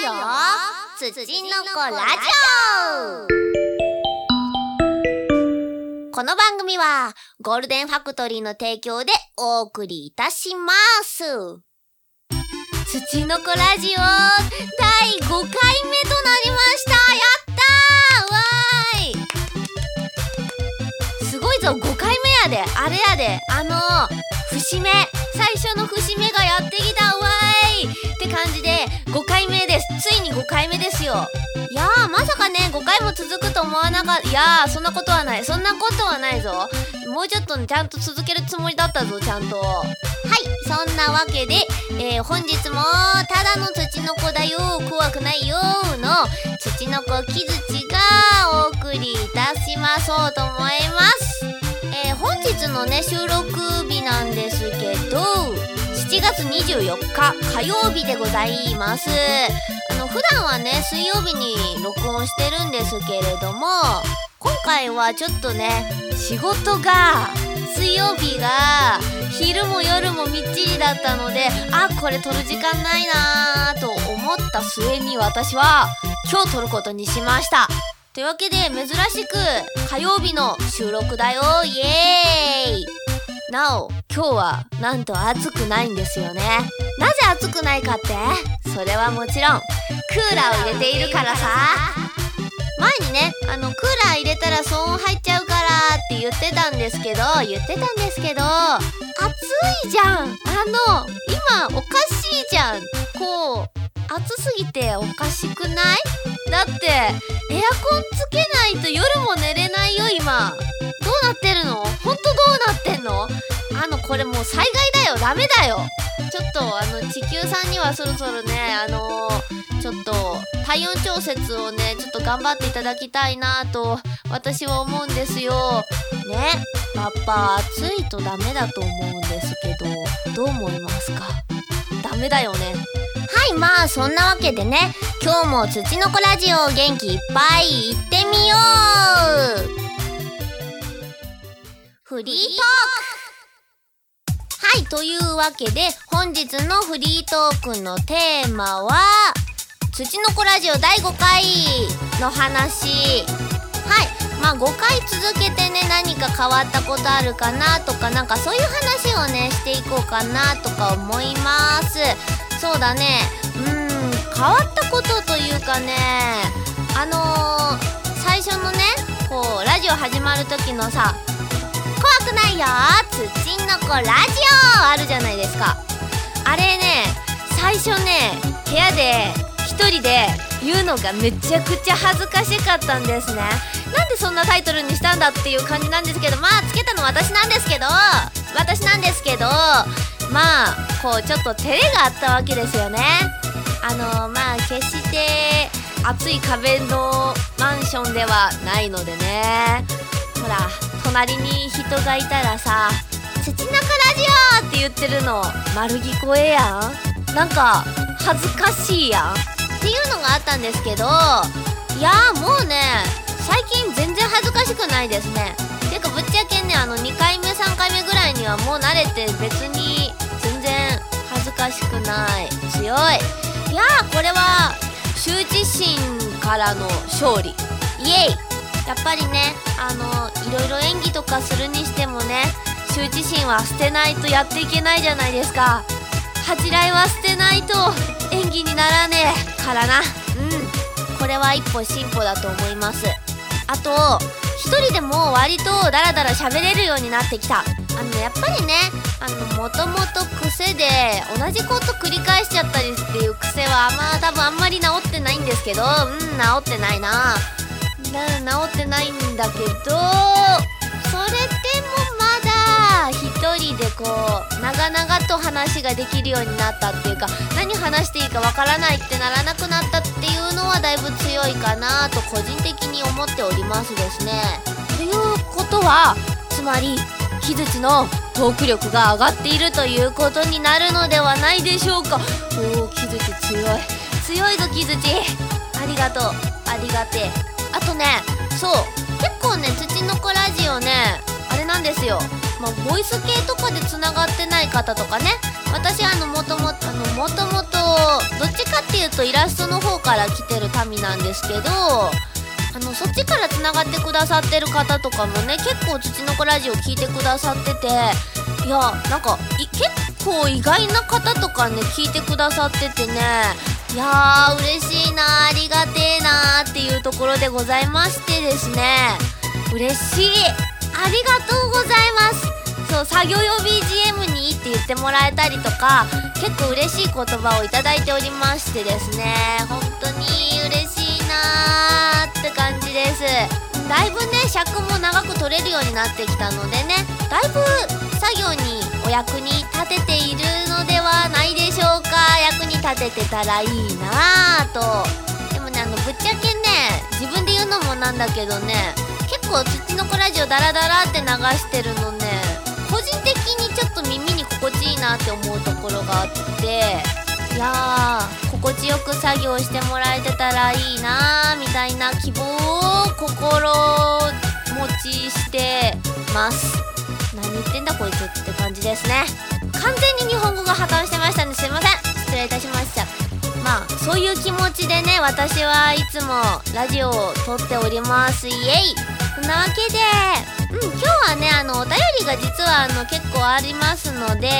ないよ。土の子ラジオ。この番組はゴールデンファクトリーの提供でお送りいたします。土の子ラジオ第5回目となりました。やったー!わーい!すごいぞ5回目やで。あれやで。あの節目。最初の節目がやってきた。わーい!って感じで5回目で5回目ですよ。いやーまさかね5回も続くと思わなかった。いやーそんなことはない。そんなことはないぞ。もうちょっとねちゃんと続けるつもりだったぞちゃんと。はいそんなわけで、えー、本日もただの土の子だよ怖くないよの土の子木槌がお送りいたしまそうと思います。えー、本日のね収録日なんですけど7月24日火曜日でございます。の普段はね水曜日に録音してるんですけれども今回はちょっとね仕事が水曜日が昼も夜もみっちりだったのであこれ撮る時間ないなーと思った末に私は今日撮ることにしました。というわけで珍しく火曜日の収録だよイエーイ。なお今日はなんと暑くないんですよね。なぜ暑くないかって？それはもちろんクーラーを入れているからさ。前にねあのクーラー入れたら騒音入っちゃうからって言ってたんですけど言ってたんですけど暑いじゃん。あの今おかしいじゃん。こう暑すぎておかしくない？だってエアコンつけないと夜も寝れないよ今。なってるの？ほんとどうなってんの？あのこれもう災害だよ。ダメだよ。ちょっとあの地球さんにはそろそろねあのー、ちょっと体温調節をねちょっと頑張っていただきたいなと私は思うんですよ。ね？やっぱ暑いとダメだと思うんですけどどう思いますか？ダメだよね。はいまあそんなわけでね今日も土の子ラジオ元気いっぱい行ってみよう。フリートーク。はいというわけで本日のフリートークのテーマは土の子ラジオ第5回の話。はい。まあ5回続けてね何か変わったことあるかなとかなんかそういう話をねしていこうかなとか思います。そうだね。うん変わったことというかねあのー、最初のねこうラジオ始まる時のさ「怖くないよ土の子ラジオ」あるじゃないですか。あれね最初ね部屋で1人で言うのがめちゃくちゃ恥ずかしかったんですね。なんでそんなタイトルにしたんだっていう感じなんですけどまあつけたの私なんですけど私なんですけどまあこうちょっと照れがあったわけですよね。あのまあ決して暑い壁のマンションではないのでね。ほら隣に人がいたらさ「土の子ラジオ!」って言ってるの丸聞こえやん。なんか恥ずかしいやん。っていうのがあったんですけどいやもうね最近全然恥ずかしくないですね。ていうかぶっちゃけねあの2回目3回目ぐらいにはもう慣れて別に全然恥ずかしくない。強い。いやーこれは羞恥心からの勝利。イエイ。やっぱりねあのいろいろ演技とかするにしてもね羞恥心は捨てないとやっていけないじゃないですか。恥じらいは捨てないと演技にならねえからな。うん。これは一歩進歩だと思います。あと一人でも割とダラダラ喋れるようになってきた。あのやっぱりねあのもともと癖で同じこと繰り返しちゃったりっていう癖はまあ多分あんまり治ってないんですけどうん治ってないな。治ってないんだけどそれでもまだ一人でこう長々と話ができるようになったっていうか何話していいかわからないってならなくなったっていうのはだいぶ強いかなと個人的に思っておりますですね。ということはつまり木槌のトーク力が上がっているということになるのではないでしょうか。おお木槌強い。強いぞ木槌ありがとう。ありがてえあとねそう結構ね土の子ラジオねあれなんですよ。まあ、ボイス系とかでつながってない方とかね。私あのもともとあのもともとどっちかっていうとイラストの方から来てる民なんですけどあのそっちからつながってくださってる方とかもね結構土の子ラジオ聞いてくださってていやなんか結構意外な方とかね聞いてくださっててね。いやー嬉しいなありがてえなーっていうところでございましてですね。嬉しい。ありがとうございます。そう作業用 BGM にって言ってもらえたりとか結構嬉しい言葉をいただいておりましてですね。本当に嬉しいなーって感じです。だいぶね尺も長く取れるようになってきたのでねだいぶ作業にお役に立てているのではないでしょうか。役に立ててたらいいなぁと。でもねあのぶっちゃけね自分で言うのもなんだけどね結構土の子ラジオダラダラって流してるのね個人的にちょっと耳に心地いいなって思うところがあっていやー心地よく作業してもらえてたらいいなーみたいな希望を心持ちしてます。言ってんだこいつって感じですね。完全に日本語が破綻してましたんね。すいません。失礼いたしました。まあそういう気持ちでね私はいつもラジオを撮っております。イエイ。そんなわけでうん今日はねあのお便りが実はあの結構ありますので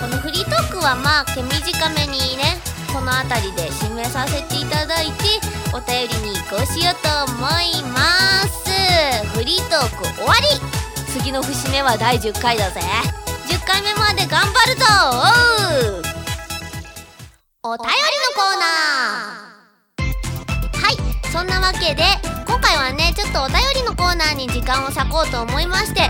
このフリートークはまあ手短めにねこの辺りで締めさせていただいてお便りに移行しようと思います。フリートーク終わり。次の節目は第10回だぜ。10回目まで頑張るぞ。お便りのコーナー。はいそんなわけで今回はねちょっとお便りのコーナーに時間を割こうと思いまして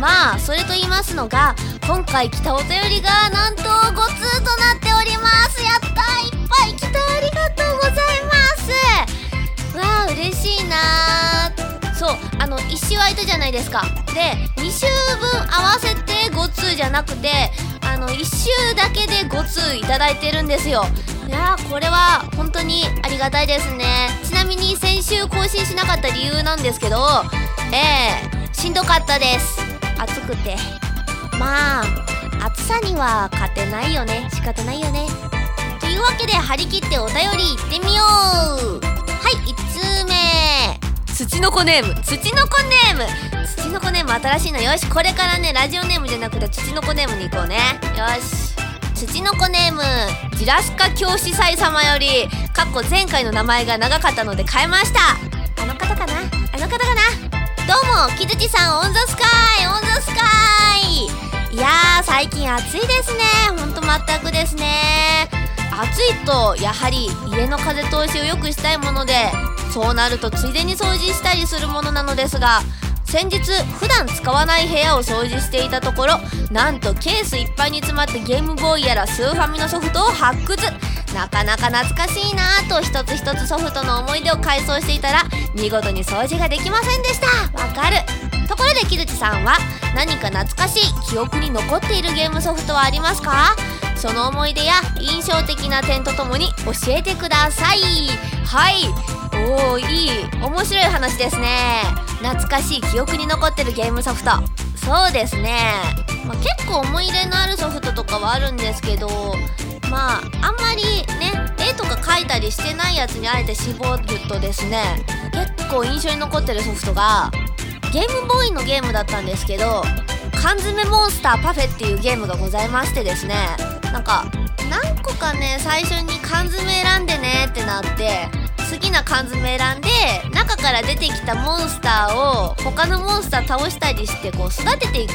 まあそれと言いますのが今回来たお便りがなんと5通となっております。やったいっぱい来たありがとうございます。わあ嬉しいなそうあの1週空いたじゃないですか。で2週分合わせて5通じゃなくてあの1週だけで5通いただいてるんですよ。いやーこれは本当にありがたいですね。ちなみに先週更新しなかった理由なんですけどえー、しんどかったです。暑くて。まあ暑さには勝てないよね。仕方ないよね。というわけで張り切ってお便りいってみよう。つちのこネーム。つちのこネーム。つちのこネーム新しいの。よしこれからねラジオネームじゃなくてつちのこネームに行こうね。よし。土の子ネーム。ジラスカ教師祭様よりかっこ前回の名前が長かったので変えました。あの方かな？あの方かな？どうも木槌さん on the sky。on the sky。いやー最近暑いですね。ほんと全くですね。暑いとやはり家の風通しを良くしたいものでそうなるとついでに掃除したりするものなのですが先日普段使わない部屋を掃除していたところなんとケースいっぱいに詰まってゲームボーイやらスーファミのソフトを発掘。なかなか懐かしいなぁと一つ一つソフトの思い出を回想していたら見事に掃除ができませんでした。わかる。ところで木槌さんは何か懐かしい記憶に残っているゲームソフトはありますか？その思い出や印象的な点とともに教えてください。はい。おおいい。面白い話ですね。懐かしい記憶に残ってるゲームソフト。そうですね、まあ、結構思い入れのあるソフトとかはあるんですけどまああんまりね絵とか描いたりしてないやつにあえて絞るとですね結構印象に残ってるソフトがゲームボーイのゲームだったんですけど缶詰モンスターパフェっていうゲームがございましてですね。なんか何個かね最初に缶詰選んでねってなって好きな缶詰選んで中から出てきたモンスターを他のモンスター倒したりしてこう育てていく。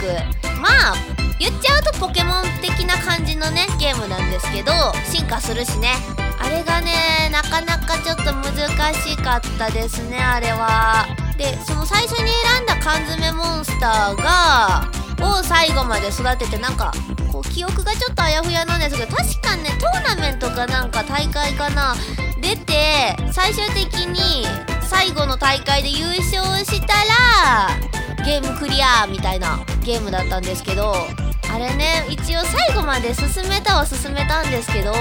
まあ言っちゃうとポケモン的な感じのねゲームなんですけど進化するしね。あれがねなかなかちょっと難しかったですねあれは。でその最初に選んだ缶詰モンスターがを最後まで育ててなんか記憶がちょっとあやふやなんですけど確かねトーナメントかなんか大会かな。出て最終的に最後の大会で優勝したらゲームクリアみたいなゲームだったんですけどあれね一応最後まで進めたは進めたんですけど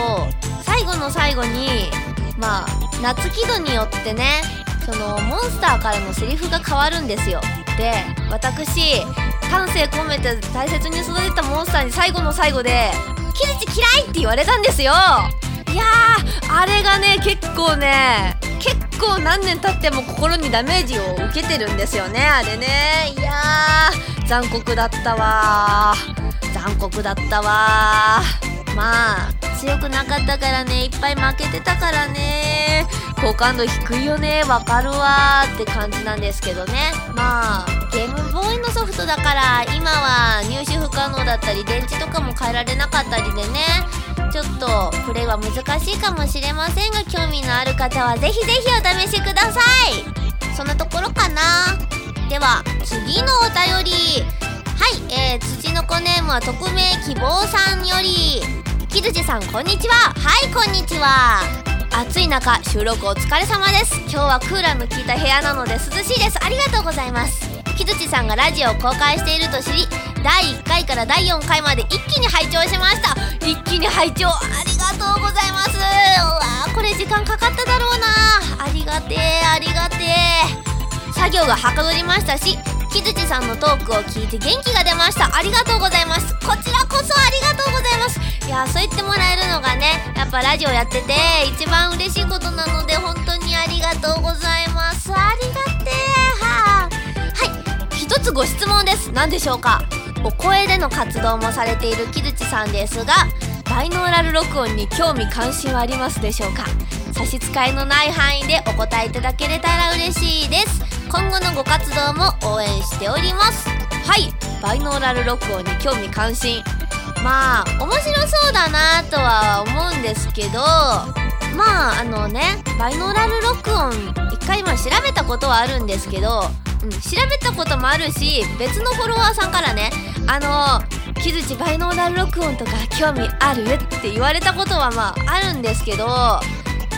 最後の最後にまあ夏木戸によってねそのモンスターからのセリフが変わるんですよ。で私丹精込めて大切に育てたモンスターに最後の最後で「キリチ嫌い!」って言われたんですよ。いやーあれがね結構ね結構何年経っても心にダメージを受けてるんですよねあれね。いやー残酷だったわ残酷だったわまあ強くなかったからねいっぱい負けてたからね。好感度低いよねわかるわーって感じなんですけどね。まあゲームボーイのソフトだから今は入手不可能だったり電池とかも変えられなかったりでねちょっとプレイは難しいかもしれませんが興味のある方はぜひぜひお試しください。そんなところかな。では次のお便り。はい、えー、土の子ネームは匿名希望さんより。木槌さんこんにちは。はいこんにちは。暑い中収録お疲れ様です。今日はクーラーの効いた部屋なので涼しいです。ありがとうございます。木槌さんがラジオを公開していると知り第1回から第4回まで一気に拝聴しました。一気に拝聴ありがとうございます。うわこれ時間かかっただろうな。ありがてえありがてえ作業がはかどりましたし木槌さんのトークを聞いて元気が出ました。ありがとうございます。こちらこそありがとうございます。いやそう言ってもらえるのっぱラジオやってて一番嬉しいことなので本当にありがとうございます。ありがてえははい。一つご質問です。何でしょうか？お声での活動もされている木槌さんですがバイノーラル録音に興味関心はありますでしょうか？差し支えのない範囲でお答えいただけれたら嬉しいです。今後のご活動も応援しております。はい。バイノーラル録音に興味関心。まあ面白そうだなとは思うんですけどまああのねバイノーラル録音一回今調べたことはあるんですけどうん、調べたこともあるし別のフォロワーさんからねあの木槌バイノーラル録音とか興味ある？って言われたことはまああるんですけど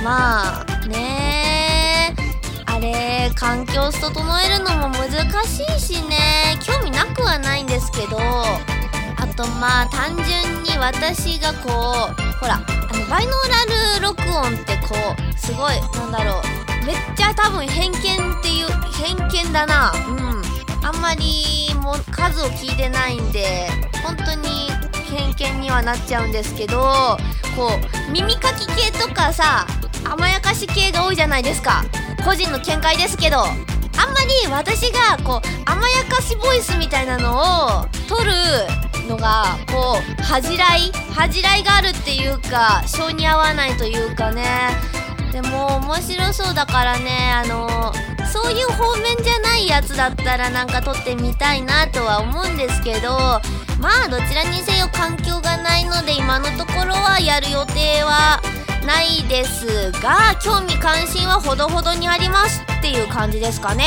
まあねあれ環境整えるのも難しいしね興味なくはないんですけどとまあ単純に私がこうほらあのバイノーラル録音ってこうすごいなんだろうめっちゃ多分偏見っていう偏見だな。うん。あんまりも数を聞いてないんで本当に偏見にはなっちゃうんですけどこう耳かき系とかさ甘やかし系が多いじゃないですか。個人の見解ですけどあんまり私がこう甘やかしボイスみたいなのを取るのがこう恥じらい恥じらいがあるっていうか性に合わないというかね。でも面白そうだからねあのそういう方面じゃないやつだったらなんか撮ってみたいなとは思うんですけどまあどちらにせよ環境がないので今のところはやる予定はないですが興味関心はほどほどにありますっていう感じですかね。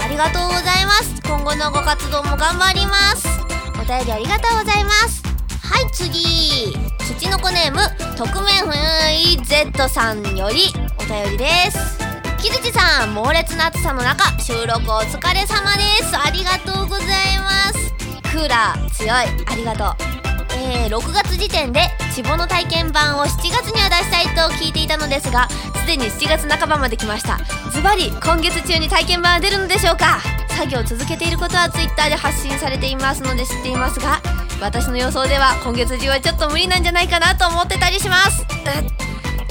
ありがとうございます。今後のご活動も頑張ります。お便りありがとうございます。はい次。土の子ネーム匿名ふんい Z さんよりお便りです。木槌さん猛烈な暑さの中収録お疲れ様です。ありがとうございます。クーラー強い。ありがとう。えー、6月時点でチボの体験版を7月には出したいと聞いていたのですがすでに7月半ばまで来ました。ズバリ今月中に体験版は出るのでしょうか？作業を続けていることは Twitter で発信されていますので知っていますが私の予想では今月中はちょっと無理なんじゃないかなと思ってたりします。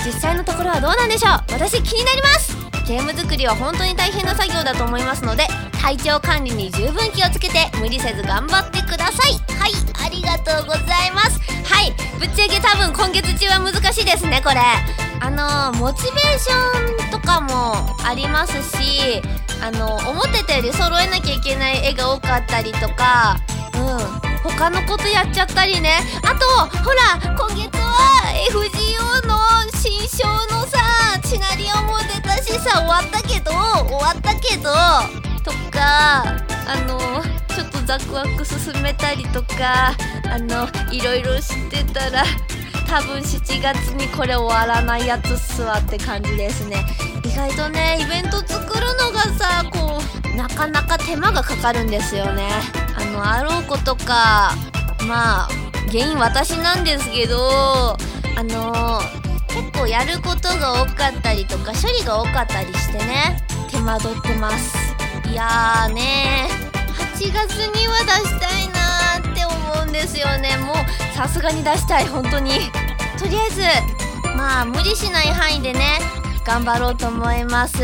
実際のところはどうなんでしょう？私気になります。ゲーム作りは本当に大変な作業だと思いますので体調管理に十分気をつけて無理せず頑張ってください。はいありがとうございます。はいぶっちゃけ多分今月中は難しいですねこれ。あのモチベーションとかもありますしあの思ってたより揃えなきゃいけない絵が多かったりとかうん他のことやっちゃったりね。あとほら今月とかあのちょっとザクワク進めたりとかあのいろいろしてたら多分7月にこれ終わらないやつっすわって感じですね。意外とねイベント作るのがさこうなかなか手間がかかるんですよね。あのあろうことかまあ原因私なんですけどあの結構やることが多かったりとか処理が多かったりしてね。手間取ってます。いやーね8月には出したいなーって思うんですよね。もうさすがに出したい。本当に。とりあえずまあ無理しない範囲でね頑張ろうと思います。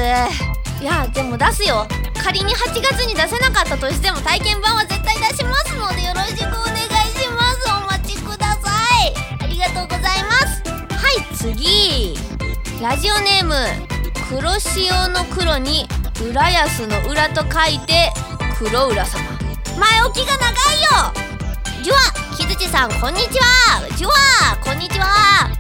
いやでも出すよ。仮に8月に出せなかったとしても体験版は絶対出しますのでよろしくお願いします。お待ちください。ありがとうございます。はい次。ラジオネーム黒潮の黒に浦安の裏と書いて黒浦様。前置きが長いよ。じゅわ木槌さんこんにちは。じゅわこんにちは。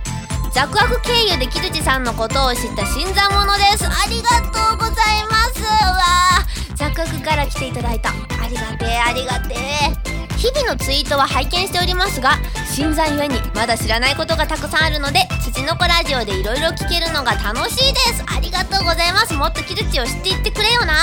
ザクアク経由で木槌さんのことを知った新参者です。ありがとうございます。わザクアクから来ていただいた。ありがてえありがてえ日々のツイートは拝見しておりますが新参ゆえにまだ知らないことがたくさんあるので土の子ラジオでいろいろ聞けるのが楽しいです。ありがとうございます。もっと木槌を知っていってくれよな。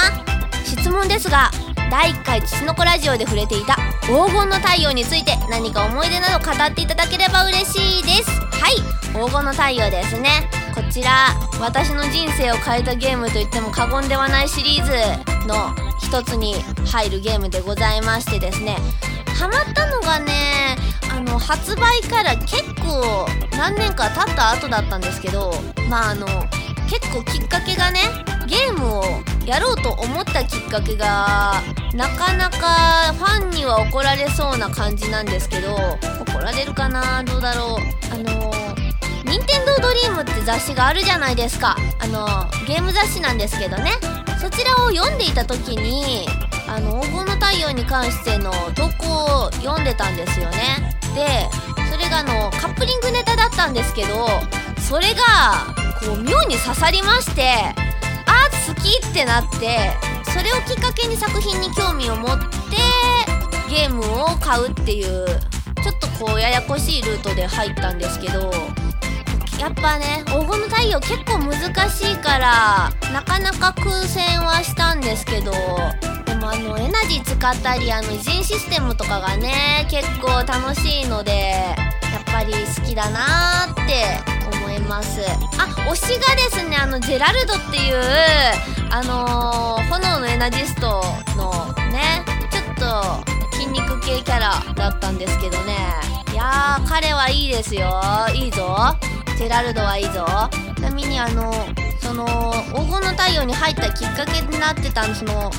質問ですが第1回土の子ラジオで触れていた黄金の太陽について何か思い出など語っていただければ嬉しいです。はい。黄金の太陽ですね。こちら私の人生を変えたゲームといっても過言ではないシリーズの一つに入るゲームでございましてですね。ハマったのがねあの発売から結構何年か経った後だったんですけどまああの結構きっかけがねゲームをやろうと思ったきっかけがなかなかファンには怒られそうな感じなんですけど怒られるかな？どうだろう？あの「任天堂ドリームって雑誌があるじゃないですか。あのゲーム雑誌なんですけどね。そちらを読んでいた時にあの黄金の太陽に関しての投稿を読んでたんですよね。でそれがあのカップリングネタだったんですけどそれがこう妙に刺さりましてあ好きってなってそれをきっかけに作品に興味を持ってゲームを買うっていうちょっとこうややこしいルートで入ったんですけどやっぱね黄金の太陽結構難しいからなかなか空戦はしたんですけどもあのエナジー使ったりあの偉人システムとかがね結構楽しいのでやっぱり好きだなーって思います。あ推しがですねあのジェラルドっていうあのー炎のエナジストのねちょっと筋肉系キャラだったんですけどね。いやー彼はいいですよ。いいぞ。ジェラルドはいいぞ。ちなみにあのその黄金の太陽に入ったきっかけになってたその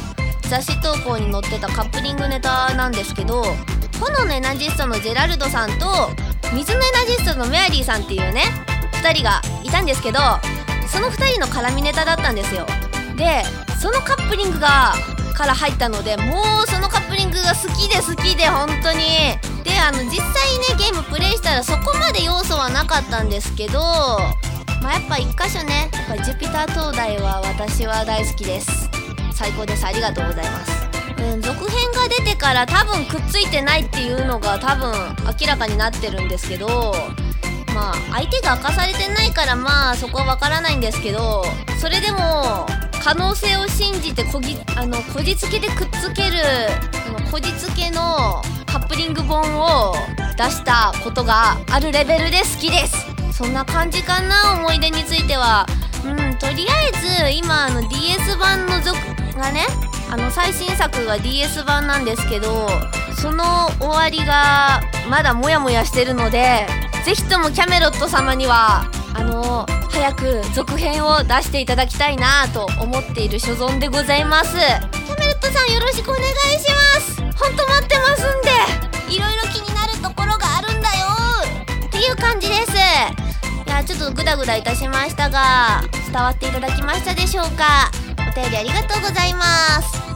雑誌投稿に載ってたカップリングネタなんですけど炎のエナジストのジェラルドさんと水のエナジストのメアリーさんっていうね2人がいたんですけどその2人の絡みネタだったんですよ。でそのカップリングがから入ったのでもうそのカップリングが好きで好きで本当に。であの実際ねゲームプレイしたらそこまで要素はなかったんですけどまあやっぱ一箇所ねやっぱジュピター灯台は私は大好きです。最高です。ありがとうございます。うん、続編が出てから多分くっついてないっていうのが多分明らかになってるんですけどまあ相手が明かされてないからまあそこはわからないんですけどそれでも可能性を信じてこぎあのこじつけでくっつけるそのこじつけのカップリング本を出したことがあるレベルで好きです。そんな感じかな思い出については。うんとりあえず今あの DS 版の続がねあの最新作が DS 版なんですけどその終わりがまだモヤモヤしてるのでぜひともキャメロット様にはあの早く続編を出していただきたいなと思っている所存でございます。キャメロットさんよろしくお願いします。ほんと待ってますんでいろいろ気になるところがあるんだよ。っていう感じです。いやちょっとグダグダいたしましたが伝わっていただきましたでしょうか。お便りありがとうございます。は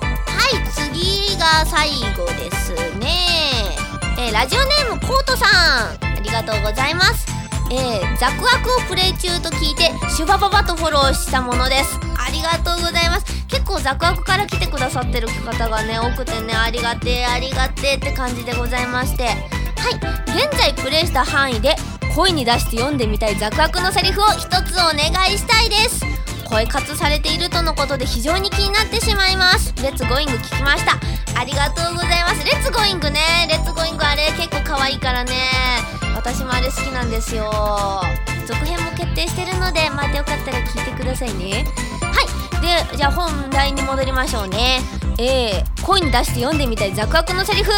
い次が最後ですね。えーラジオネームコートさんありがとうございます。えーザクワクをプレイ中と聞いてシュバババとフォローしたものです。ありがとうございます。結構ザクワクから来てくださってる方がね多くてねありがてえありがてえって感じでございまして。はい現在プレイした範囲で声に出して読んでみたいザクワクのセリフを一つお願いしたいです。声活されているとのことで非常に気になってしまいます。レッツゴーイング聞きました。ありがとうございます。レッツゴーイングね。レッツゴーイングあれ結構可愛いからね。私もあれ好きなんですよ。続編も決定してるのでまたよかったら聞いてくださいね。はい。でじゃあ本題に戻りましょうね。えー、声に出して読んでみたい。ザクワクのセリフ。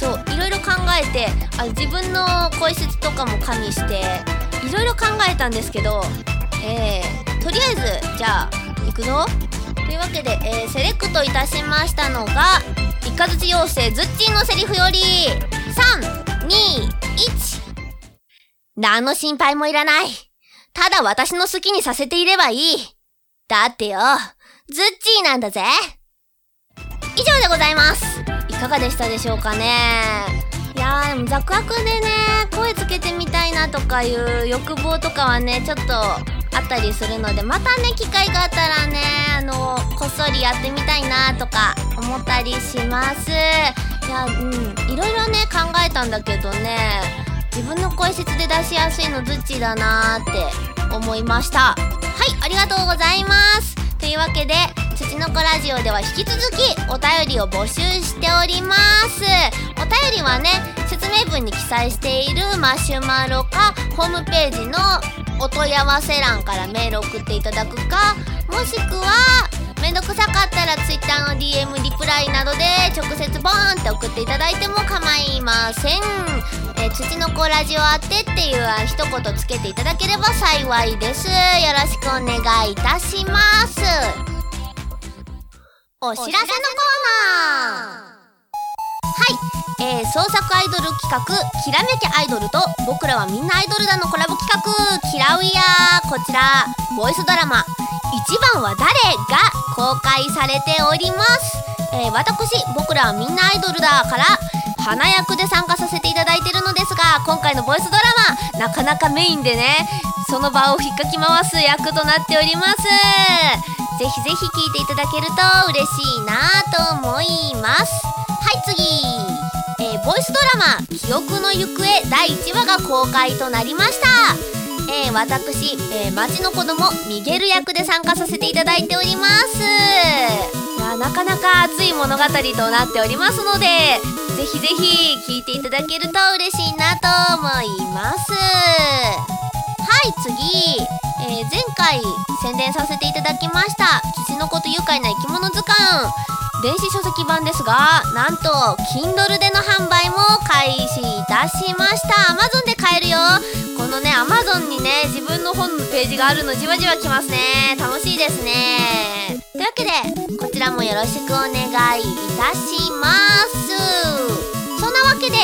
そういろいろ考えてあ自分の声質とかも加味していろいろ考えたんですけどえー、とりあえずじゃあ行くぞ。というわけで、えー、セレクトいたしましたのがイカズチ妖精ズッチンのセリフより321何の心配もいらない。ただ私の好きにさせていればいい。だってよズッチーなんだぜ。以上でございます。いかがでしたでしょうかね。いやーでもザクアクでね声つけてみたいなとかいう欲望とかはねちょっとあったりするのでまたね機会があったらねあのこっそりやってみたいなとか思ったりします。いやうんいろいろね考えたんだけどね自分の声質で出しやすいのどっちだなーって思いました。はいありがとうございます。というわけで土の子ラジオでは引き続きお便りを募集しております。お便りはね説明文に記載しているマシュマロかホームページのお問い合わせ欄からメール送っていただくかもしくはめんどくさかったら Twitter の DM リプライなどで直接ボーンって送っていただいても構いません、え、土の子ラジオあってっていう一言つけていただければ幸いです。よろしくお願いいたします。お知らせのコーナー。はい。えー、創作アイドル企画「きらめきアイドル」と「僕らはみんなアイドルだ」のコラボ企画「キラウイヤー」こちらボイスドラマ「一番は誰?」が公開されております、えー、私僕らはみんなアイドルだから花役で参加させていただいてるのですが今回のボイスドラマなかなかメインでねその場を引っかき回す役となっております。ぜひぜひ聞いていただけると嬉しいなと思います。次。えー、ボイスドラマ「記憶の行方」第1話が公開となりました。えー、私、えー、町の子供ミゲル役で参加させていただいております。いやなかなか熱い物語となっておりますのでぜひぜひ聞いていただけると嬉しいなと思います。はい次、えー、前回宣伝させていただきました「キの子と愉快な生き物図鑑」電子書籍版ですがなんと Kindle での販売も開始いたしました。Amazon で買えるよ。このね Amazon にね自分の本のページがあるのじわじわきますね。楽しいですね。というわけでこちらもよろしくお願いいたします。そんなわけで、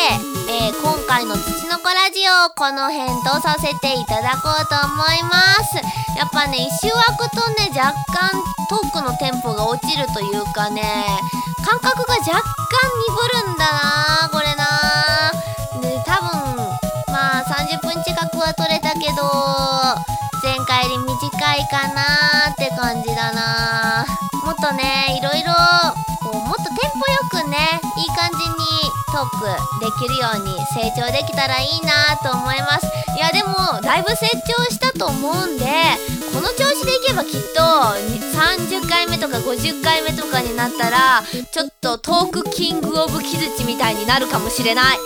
えー、今回の「土の子ラジオ」この辺とさせていただこうと思います。やっぱね一周空くとね若干トークのテンポが落ちるというかね感覚が若干鈍るんだなこれな。で多分まあ30分近くは取れたけど前回より短いかなって感じだなもっとねいろいろトークできるように成長できたらいいなと思います。いやでもだいぶ成長したと思うんでこの調子でいけばきっと30回目とか50回目とかになったらちょっとトークキングオブ木槌みたいになるかもしれない。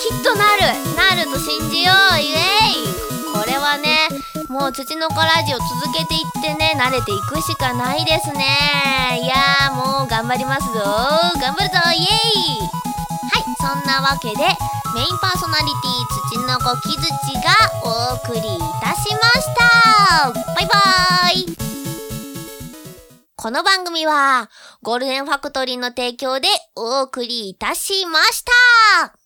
きっとなる。なると信じよう。イエーイ。これはねもう土の子ラジオ続けていってね慣れていくしかないですね。いやーもう頑張りますぞ。頑張るぞ。イエーイ。そんなわけでメインパーソナリティ土の子木槌がお送りいたしました。バイバーイ。この番組はゴールデンファクトリーの提供でお送りいたしました。